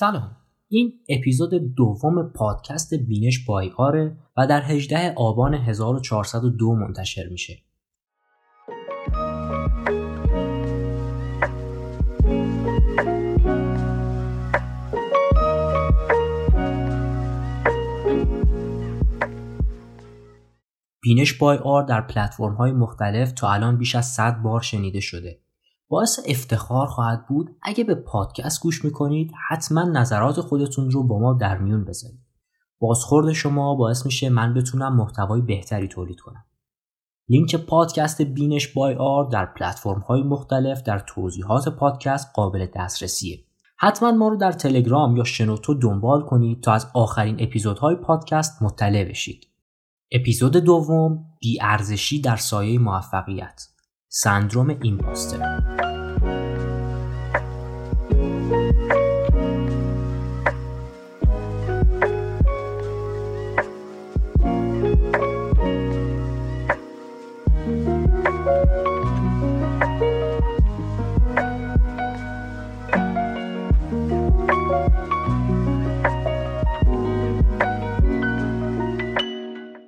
سلام. این اپیزود دوم پادکست بینش بای آره و در 18 آبان 1402 منتشر میشه. بینش بای آر در پلتفرم های مختلف تا الان بیش از 100 بار شنیده شده. باعث افتخار خواهد بود اگه به پادکست گوش می‌کنید حتما نظرات خودتون رو با ما در میون بذارید. بازخورد شما باعث میشه من بتونم محتوای بهتری تولید کنم. لینک پادکست بینش بای آر در پلتفرم های مختلف در توضیحات پادکست قابل دسترسیه. حتما ما رو در تلگرام یا شنوتو دنبال کنید تا از آخرین اپیزودهای پادکست مطلع بشید. اپیزود دوم ارزشی در سایه موفقیت سندروم ایمپاستر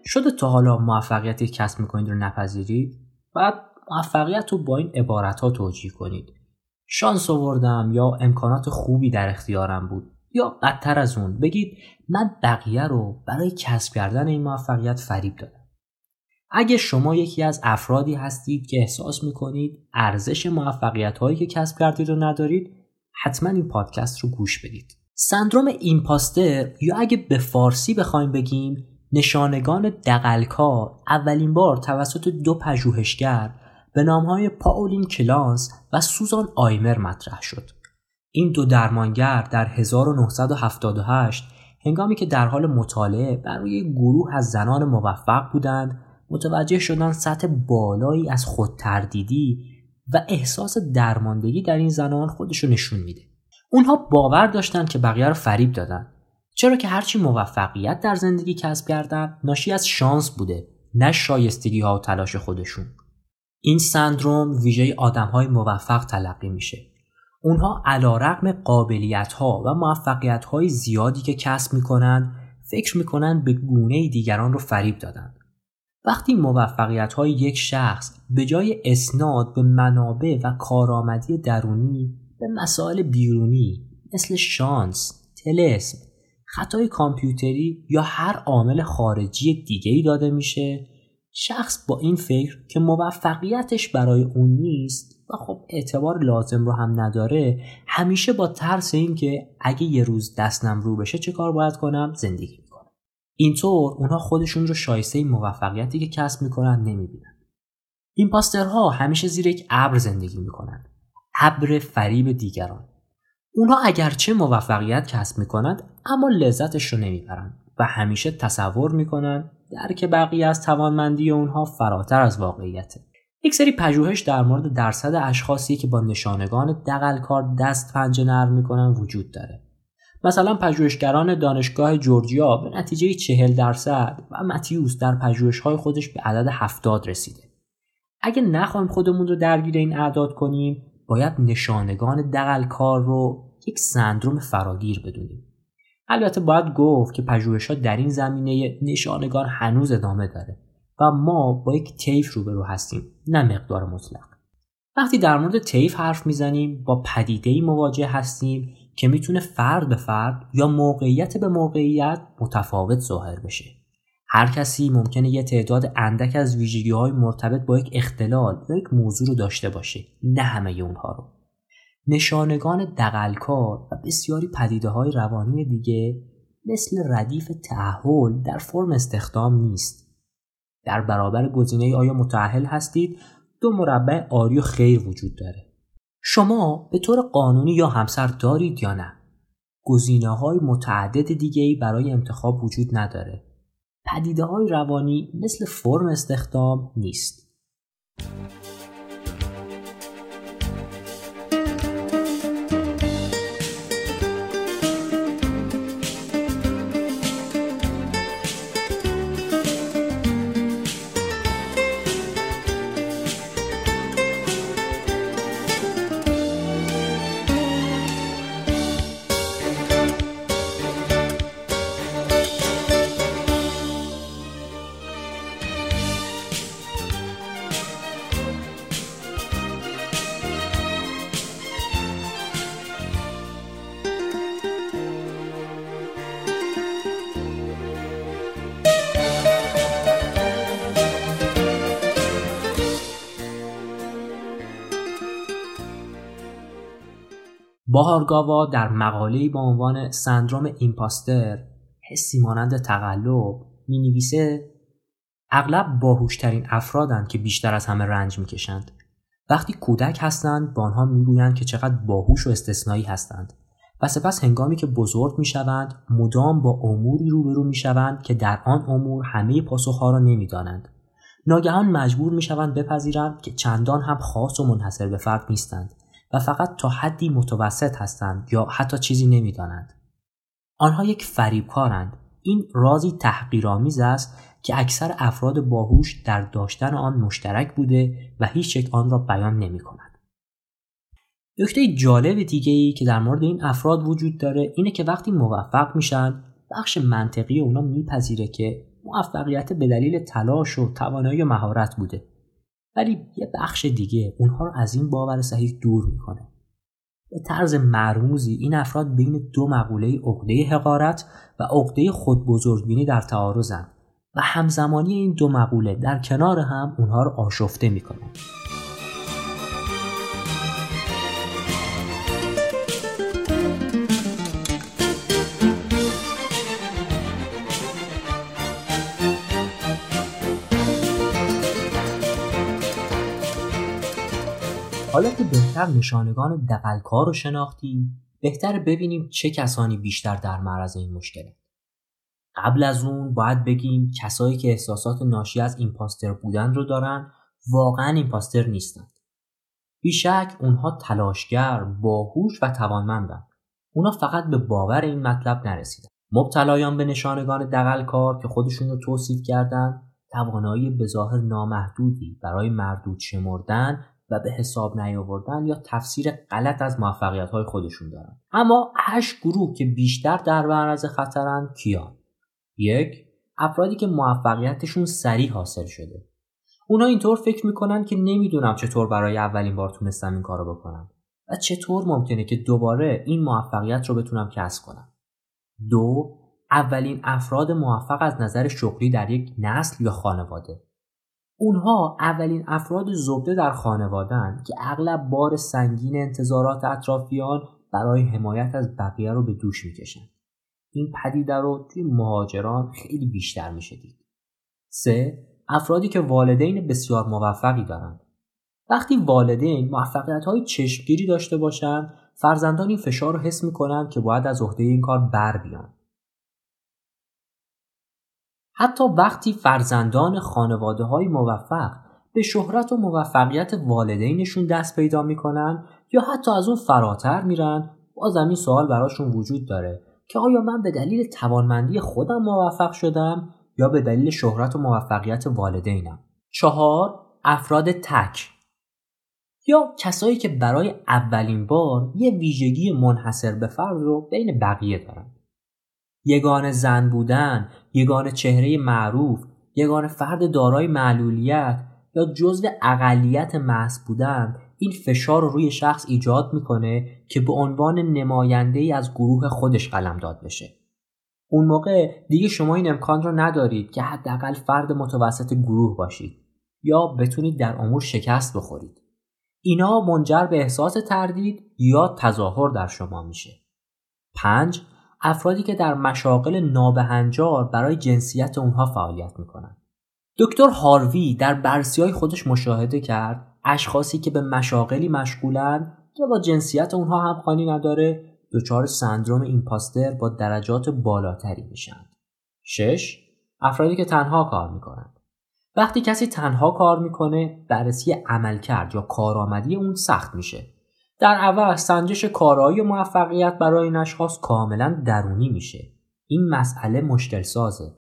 شده تا حالا موفقیتی کسب می‌کنید رو نپذیرید؟ بعد موفقیت رو با این عبارت ها توجیه کنید. شانس آوردم یا امکانات خوبی در اختیارم بود. یا بدتر از اون بگید من بقیه رو برای کسب کردن این موفقیت فریب دادم. اگه شما یکی از افرادی هستید که احساس می‌کنید ارزش موفقیت هایی که کسب کردید رو ندارید حتما این پادکست رو گوش بدید. سندروم ایمپاستر یا اگه به فارسی بخوایم بگیم نشانگان دقلکار اولین بار توسط دو پژوهشگر به نامهای پاولین کلانس و سوزان آیمر مطرح شد. این دو درمانگر در 1978 هنگامی که در حال مطالعه برای گروه از زنان موفق بودند متوجه شدن سطح بالایی از خودتردیدی و احساس درماندگی در این زنان خودشو نشون میده. اونها باور داشتند که بقیه رو فریب دادن چرا که هرچی موفقیت در زندگی کسب کردن ناشی از شانس بوده نه شایستگی ها و تلاش خودشون این سندروم ویژه آدم های موفق تلقی میشه. اونها علا رقم قابلیت ها و موفقیت های زیادی که کسب می‌کنن فکر می‌کنن به گونه دیگران رو فریب دادن. وقتی موفقیت های یک شخص به جای اسناد به منابع و کارآمدی درونی به مسائل بیرونی مثل شانس، تلسم، خطای کامپیوتری یا هر عامل خارجی دیگه ای داده میشه شخص با این فکر که موفقیتش برای اون نیست و خب اعتبار لازم رو هم نداره همیشه با ترس اینکه اگه یه روز دستم رو بشه چه کار باید کنم؟ زندگی می‌کنم. اینطور اونها خودشون رو شایسته موفقیتی که کسب می‌کنن نمی‌بینن. این پاسترها همیشه زیر یک ابر زندگی می‌کنن. ابر فریب دیگران. اونها اگرچه موفقیت کسب می‌کنند اما لذتش رو نمی‌برند. و همیشه تصور می‌کنند درک بقیه از توانمندی اونها فراتر از واقعیته. یک سری پژوهش در مورد درصد اشخاصی که با نشانگان دقلکار دست پنجه نرم می‌کنن وجود داره. مثلا پژوهشگران دانشگاه جورجیا به نتیجه چهل درصد و متیوس در پژوهش‌های خودش به عدد هفتاد رسیده. اگه نخوایم خودمون رو درگیر این اعداد کنیم باید نشانگان دقلکار رو یک سندروم فراگیر بدونیم. البته باید گفت که پژوهشات در این زمینه نشانگان هنوز ادامه داره و ما با یک طیف روبرو هستیم نه مقدار مطلق. وقتی در مورد طیف حرف می‌زنیم با پدیده مواجه هستیم که می‌تونه فرد به فرد یا موقعیت به موقعیت متفاوت ظاهر بشه. هر کسی ممکنه یه تعداد اندک از ویژگی های مرتبط با یک اختلال یا یک موضوع رو داشته باشه نه همه اونها رو. نشانگان دقلکار و بسیاری پدیده های روانی دیگه مثل ردیف تعهل در فرم استخدام نیست. در برابر گزینه آیا متعهل هستید؟ دو مربع آری و خیر وجود داره. شما به طور قانونی یا همسر دارید یا نه؟ گزینه های متعدد دیگه برای انتخاب وجود نداره. پدیده های روانی مثل فرم استخدام نیست. باهارگاوا در مقاله‌ای با عنوان سندروم ایمپاستر حسی مانند تقلب می نویسه اغلب باهوشترین افرادند که بیشتر از همه رنج می‌کشند. وقتی کودک هستند با آنها می‌گویند که چقدر باهوش و استثنایی هستند و سپس هنگامی که بزرگ می‌شوند مدام با اموری روبرو می‌شوند که در آن امور همه پاسخها را نمی‌دانند. ناگهان مجبور می‌شوند بپذیرند که چندان هم خاص و منحصر به فرد نیستند. و فقط تا حدی متوسط هستند یا حتی چیزی نمی‌دانند. آنها یک فریبکارند. این رازی تحقیرآمیز است که اکثر افراد باهوش در داشتن آن مشترک بوده و هیچ یک آن را بیان نمی کند. نکته جالب دیگه ای که در مورد این افراد وجود داره اینه که وقتی موفق میشن بخش منطقی اونا میپذیره که موفقیت به دلیل تلاش و توانایی و مهارت بوده. ولی یه بخش دیگه اونها رو از این باور صحیح دور می‌کنه. به طرز مرموزی این افراد بین دو مقوله عقده حقارت و عقده خود بزرگبینی در تعارضند و همزمانی این دو مقوله در کنار هم اونها رو آشفته می‌کنه. حالا که بهتر نشانگان دقلکار رو شناختیم بهتر ببینیم چه کسانی بیشتر در معرض این مشکله قبل از اون باید بگیم کسایی که احساسات ناشی از ایمپاستر بودن رو دارن واقعا ایمپاستر نیستند. بیشک اونها تلاشگر، باهوش و توانمندند. اونا فقط به باور این مطلب نرسیدن. مبتلایان به نشانگان دقل کار که خودشون رو توصیف کردن توانایی به ظاهر نامحدودی برای مردود شمردن و به حساب نیاوردن یا تفسیر غلط از موفقیت های خودشون دارن. اما هشت گروه که بیشتر در معرض خطرن کیان؟ یک افرادی که موفقیتشون سریع حاصل شده. اونا اینطور فکر می‌کنن که نمی‌دونم چطور برای اولین بار تونستم این کارو بکنم و چطور ممکنه که دوباره این موفقیت رو بتونم کسب کنم. دو اولین افراد موفق از نظر شغلی در یک نسل یا خانواده. اونها اولین افراد زبده در خانوادن که اغلب بار سنگین انتظارات اطرافیان برای حمایت از بقیه رو به دوش می‌کشن این پدیده رو توی مهاجران خیلی بیشتر میشه دید. سه افرادی که والدین بسیار موفقی دارند. وقتی والدین موفقیت های چشمگیری داشته باشند فرزندان این فشار رو حس می‌کنند که باید از عهده این کار بر بیان. حتی وقتی فرزندان خانواده های موفق به شهرت و موفقیت والدینشون دست پیدا می‌کنن یا حتی از اون فراتر میرن باز این سوال براشون وجود داره که آیا من به دلیل توانمندی خودم موفق شدم یا به دلیل شهرت و موفقیت والدینم؟ چهار افراد تک یا کسایی که برای اولین بار یه ویژگی منحصر به فرد رو بین بقیه دارن. یگان زن بودن یگان چهره معروف یگان فرد دارای معلولیت یا جزو اقلیت محض بودن این فشار رو روی شخص ایجاد می‌کنه که به عنوان نماینده ای از گروه خودش قلمداد بشه. اون موقع دیگه شما این امکان رو ندارید که حداقل فرد متوسط گروه باشید یا بتونید در امور شکست بخورید. اینا منجر به احساس تردید یا تظاهر در شما میشه. 5. افرادی که در مشاغل نابهنجار برای جنسیت اونها فعالیت می‌کنن. دکتر هاروی در بررسی های خودش مشاهده کرد اشخاصی که به مشاغلی مشغولن یا با جنسیت اونها همخوانی نداره دچار سندروم ایمپاستر با درجات بالاتری میشن. 6. افرادی که تنها کار می‌کنند. وقتی کسی تنها کار می‌کنه بررسی عملکرد یا کارآمدی اون سخت میشه. در اول سنجش کارایی و موفقیت برای این اشخاص کاملا درونی میشه. این مسئله مشکل سازه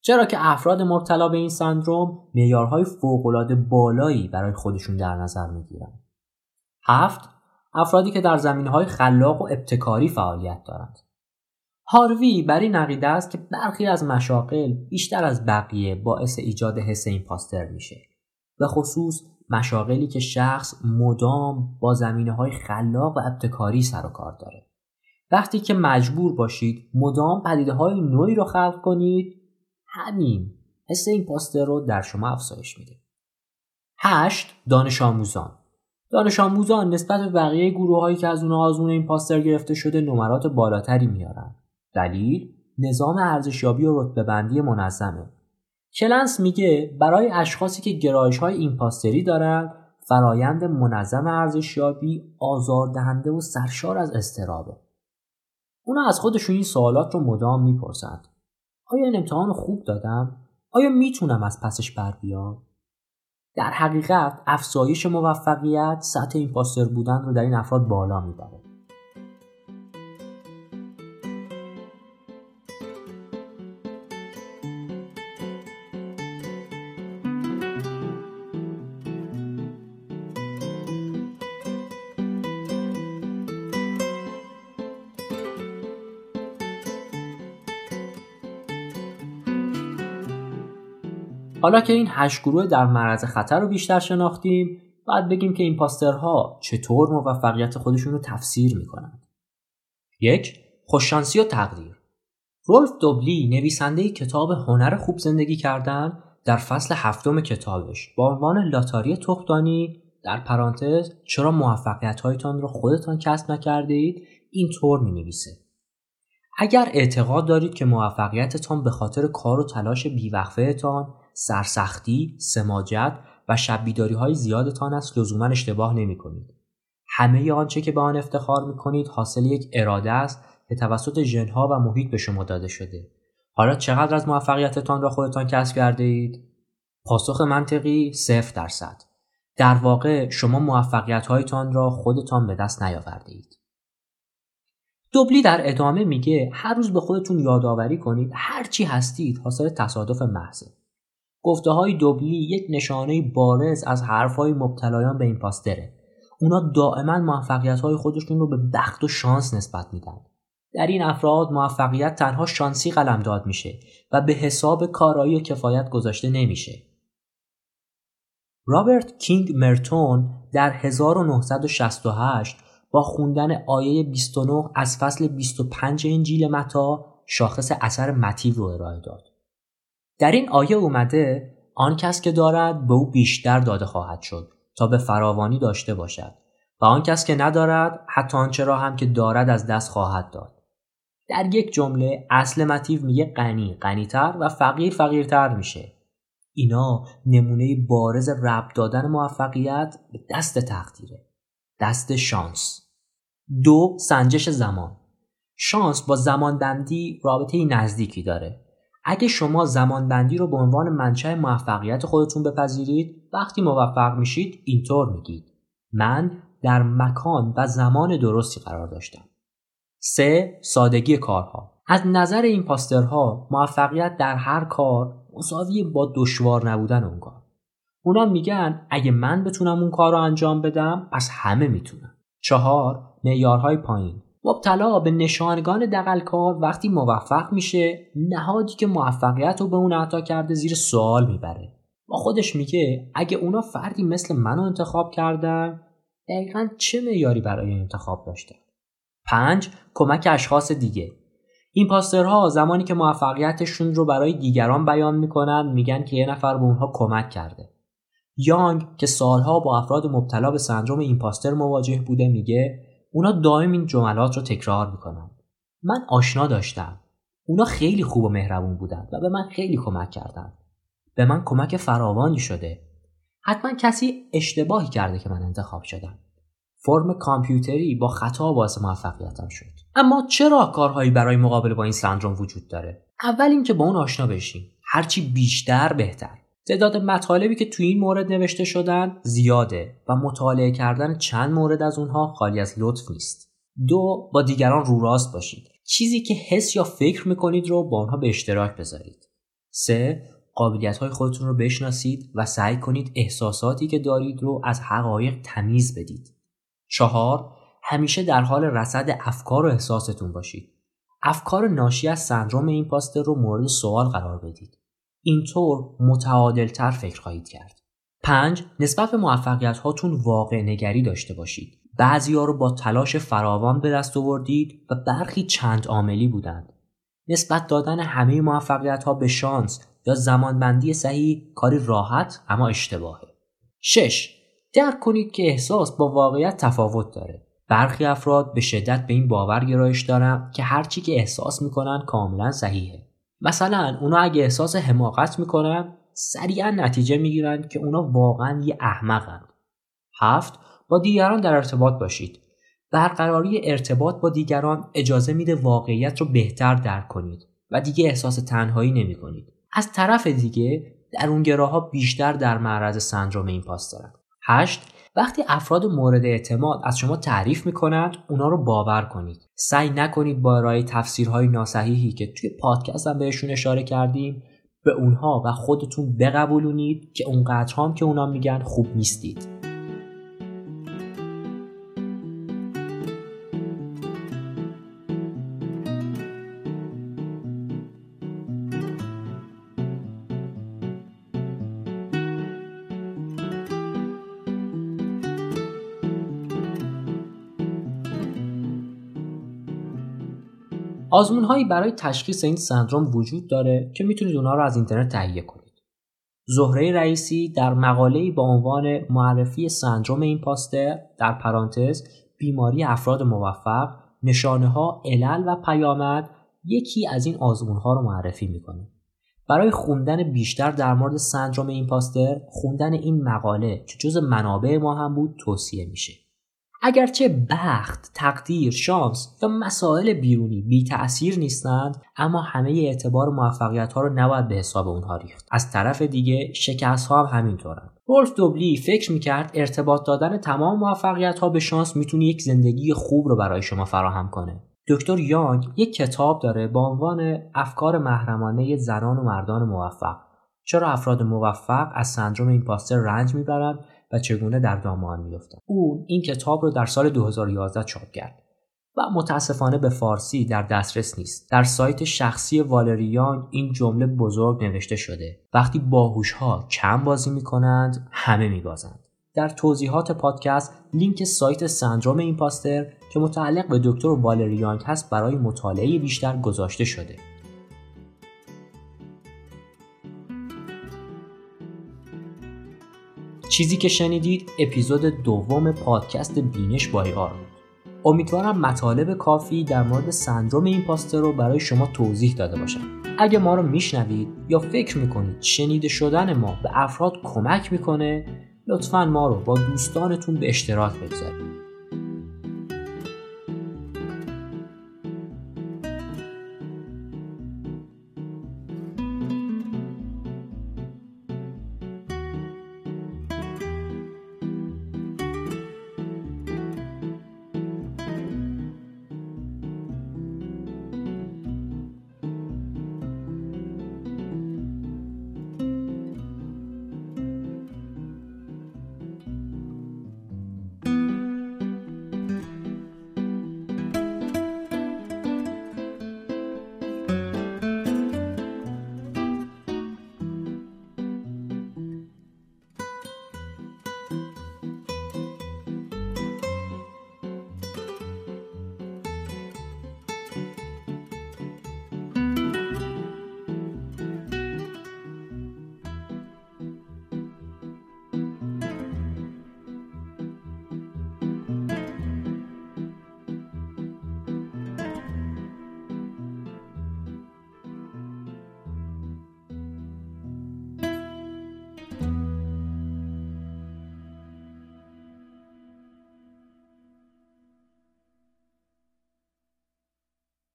چرا که افراد مبتلا به این سندروم معیارهای فوقالعاده بالایی برای خودشون در نظر می‌گیرند. هفت افرادی که در زمینهای خلاق و ابتکاری فعالیت دارند. هاروی بر این عقیده است که برخی از مشاقل بیشتر از بقیه باعث ایجاد حس ایمپاستر میشه. به خصوص مشاغلی که شخص مدام با زمینه های خلاق و ابتکاری سر و کار داره. وقتی که مجبور باشید مدام پدیده های نوعی رو خلق کنید همین حس این پاستر رو در شما افزایش میده هشت دانش آموزان دانش آموزان نسبت به بقیه گروه هایی که از اونها آزمون این پاستر گرفته شده نمرات بالاتری میارن. دلیل نظام ارزشیابی و رتبه بندی منظمه. کلنس میگه برای اشخاصی که گرایش های ایمپاستری دارن فرایند منظم ارزشیابی آزاردهنده و سرشار از استرابه. اونا از خودشون این سوالات رو مدام می‌پرسند. آیا این امتحان خوب دادم؟ آیا می‌تونم از پسش بر بیام؟ در حقیقت افزایش موفقیت سطح ایمپاستر بودن رو در این افراد بالا می‌بره. حالا که این هشت گروه در معرض خطر رو بیشتر شناختیم باید بگیم که این پاسترها چطور موفقیت خودشون رو تفسیر می‌کنند. یک خوششانسی و تقدیر رولف دوبلی نویسنده کتاب هنر خوب زندگی کردن در فصل هفتم کتابش با عنوان لاتاری تخمدانی در پرانتز چرا موفقیت هایتان را خودتان کسب نکرده اید اینطور می نویسه. اگر اعتقاد دارید که موفقیتتان به خاطر کار و تلاش بیوقفهتان سرسختی، سماجت و شبیداری های زیادتان است لزوما اشتباه نمی کنید. همه آنچه که به آن افتخار می کنید حاصل یک اراده است که توسط ژنها و محیط به شما داده شده. حالا چقدر از موفقیتتان را خودتان کسب کرده اید؟ پاسخ منطقی صفر درصد. در واقع شما موفقیت هایتان را خودتان به دست نیاورده اید. دوبلی در ادامه میگه هر روز به خودتون یادآوری کنید هر چی هستید حاصل تصادف محضه. گفته های دوبلی یک نشانه بارز از حرف های مبتلایان به این پاستره. اونا دائما موفقیت های خودشون رو به بخت و شانس نسبت میدن. در این افراد موفقیت تنها شانسی قلمداد میشه و به حساب کارایی و کفایت گذاشته نمیشه. رابرت کینگ مرتون در 1968 با خوندن آیه 29 از فصل 25 انجیل متا شاخص اثر متیو رو ارائه داد. در این آیه اومده آن کس که دارد به او بیشتر داده خواهد شد تا به فراوانی داشته باشد و آن کس که ندارد حتی آنچه را هم که دارد از دست خواهد داد. در یک jumle اصل متیو میگه غنی غنیتر و فقیر فقیرتر میشه. اینا نمونه بارز رب دادن موفقیت به دست تقدیره. دست شانس. دو سنجش زمان. شانس با زمان بندی رابطه نزدیکی داره. اگه شما زمانبندی رو به عنوان منشأ موفقیت خودتون بپذیرید وقتی موفق میشید اینطور میگید. من در مکان و زمان درستی قرار داشتم. سه سادگی کارها. از نظر این پاسترها موفقیت در هر کار مساوی با دشوار نبودن اون کار. اونا میگن اگه من بتونم اون کار رو انجام بدم پس همه می‌تونن. چهار معیارهای پایین. مبتلا به نشانگان دقلکار وقتی موفق میشه نهادی که موفقیت رو به اون عطا کرده زیر سوال می‌بره. با خودش میگه اگه اونا فردی مثل منو انتخاب کردن دقیقا چه معیاری برای انتخاب داشته پنج کمک اشخاص دیگه. این پاسترها زمانی که موفقیتشون رو برای دیگران بیان می‌کنن میگن که یه نفر به اونها کمک کرده. یانگ که سالها با افراد مبتلا به سندروم ایمپاستر مواجه بوده میگه اونا دائم این جملات رو تکرار می‌کنن. من آشنا داشتم. اونا خیلی خوب و مهربون بودن و به من خیلی کمک کردن. به من کمک فراوانی شده. حتما کسی اشتباهی کرده که من انتخاب شدم. فرم کامپیوتری با خطا باعث موفقیتم شد. اما چرا کارهایی برای مقابله با این سندروم وجود داره؟ اول اینکه با اون آشنا بشیم. هرچی بیشتر بهتر. تعداد مطالبی که توی این مورد نوشته شدن زیاده و مطالعه کردن چند مورد از اونها خالی از لطف نیست. دو با دیگران رو راست باشید. چیزی که حس یا فکر می‌کنید رو با آنها به اشتراک بذارید. سه قابلیت های خودتون رو بشناسید و سعی کنید احساساتی که دارید رو از حقایق تمیز بدید. چهار همیشه در حال رصد افکار و احساستون باشید. افکار ناشی از سندروم این پاستر رو مورد سوال قرار بدید. اینطور متعادلتر فکر خواهید کرد. پنج نسبت به موفقیت هاتون واقع نگری داشته باشید. بعضی ها رو با تلاش فراوان به دست آوردید و برخی چند عاملی بودند. نسبت دادن همه موفقیت ها به شانس یا زمانبندی صحیح کاری راحت اما اشتباهه. 6. درک کنید که احساس با واقعیت تفاوت داره برخی افراد به شدت به این باور گرایش دارن که هرچی که احساس می‌کنن کاملا صحیحه مثلا اونا اگه احساس حماقت می‌کنن سریعا نتیجه می‌گیرن که اونا واقعا یه احمقن هفت با دیگران در ارتباط باشید برقراری ارتباط با دیگران اجازه میده واقعیت رو بهتر درک کنید و دیگه احساس تنهایی نمی کنید. از طرف دیگه درونگراها بیشتر در معرض سندروم این پاس دارند. هشت وقتی افراد مورد اعتماد از شما تعریف می‌کنند اونا رو باور کنید. سعی نکنید با ارائه تفسیرهای ناسحیحی که توی پادکست هم بهشون اشاره کردیم به اونها و خودتون بقبولونید که اونقدر هم که اونا میگن خوب نیستید. آزمون هایی برای تشخیص این سندروم وجود داره که می‌تونید اونها رو از اینترنت تهیه کنید. زهره رئیسی در مقاله‌ای با عنوان معرفی سندروم ایمپاستر در پرانتز بیماری افراد موفق نشانه ها علل و پیامد یکی از این آزمون ها رو معرفی می‌کنه. برای خوندن بیشتر در مورد سندروم ایمپاستر خوندن این مقاله که جز منابع ما هم بود توصیه میشه. اگرچه بخت، تقدیر، شانس یا مسائل بیرونی بی تأثیر نیستند اما همه اعتبار موفقیت ها رو نباید به حساب اونها ریخت. از طرف دیگه شکست ها هم همینطورن. ولف دوبلی فکر می‌کرد ارتباط دادن تمام موفقیت ها به شانس می‌تونه یک زندگی خوب رو برای شما فراهم کنه. دکتر یانگ یک کتاب داره با عنوان افکار محرمانه زنان و مردان موفق چرا افراد موفق از سندروم ایمپاستر رنج می‌برند و چگونه در دامان میافتند او این کتاب رو در سال 2011 چاپ کرد و متاسفانه به فارسی در دسترس نیست. در سایت شخصی والریان این جمله بزرگ نوشته شده. وقتی باهوش ها کم بازی می کنند همه می بازند. در توضیحات پادکست لینک سایت سندروم ایمپاستر که متعلق به دکتر والریان هست برای مطالعه بیشتر گذاشته شده. چیزی که شنیدید اپیزود دوم پادکست بینش بایار بود. امیدوارم مطالب کافی در مورد سندروم این پاستر رو برای شما توضیح داده باشم اگه ما رو میشنوید یا فکر می‌کنید شنیده شدن ما به افراد کمک می‌کنه لطفا ما رو با دوستانتون به اشتراک بگذارید.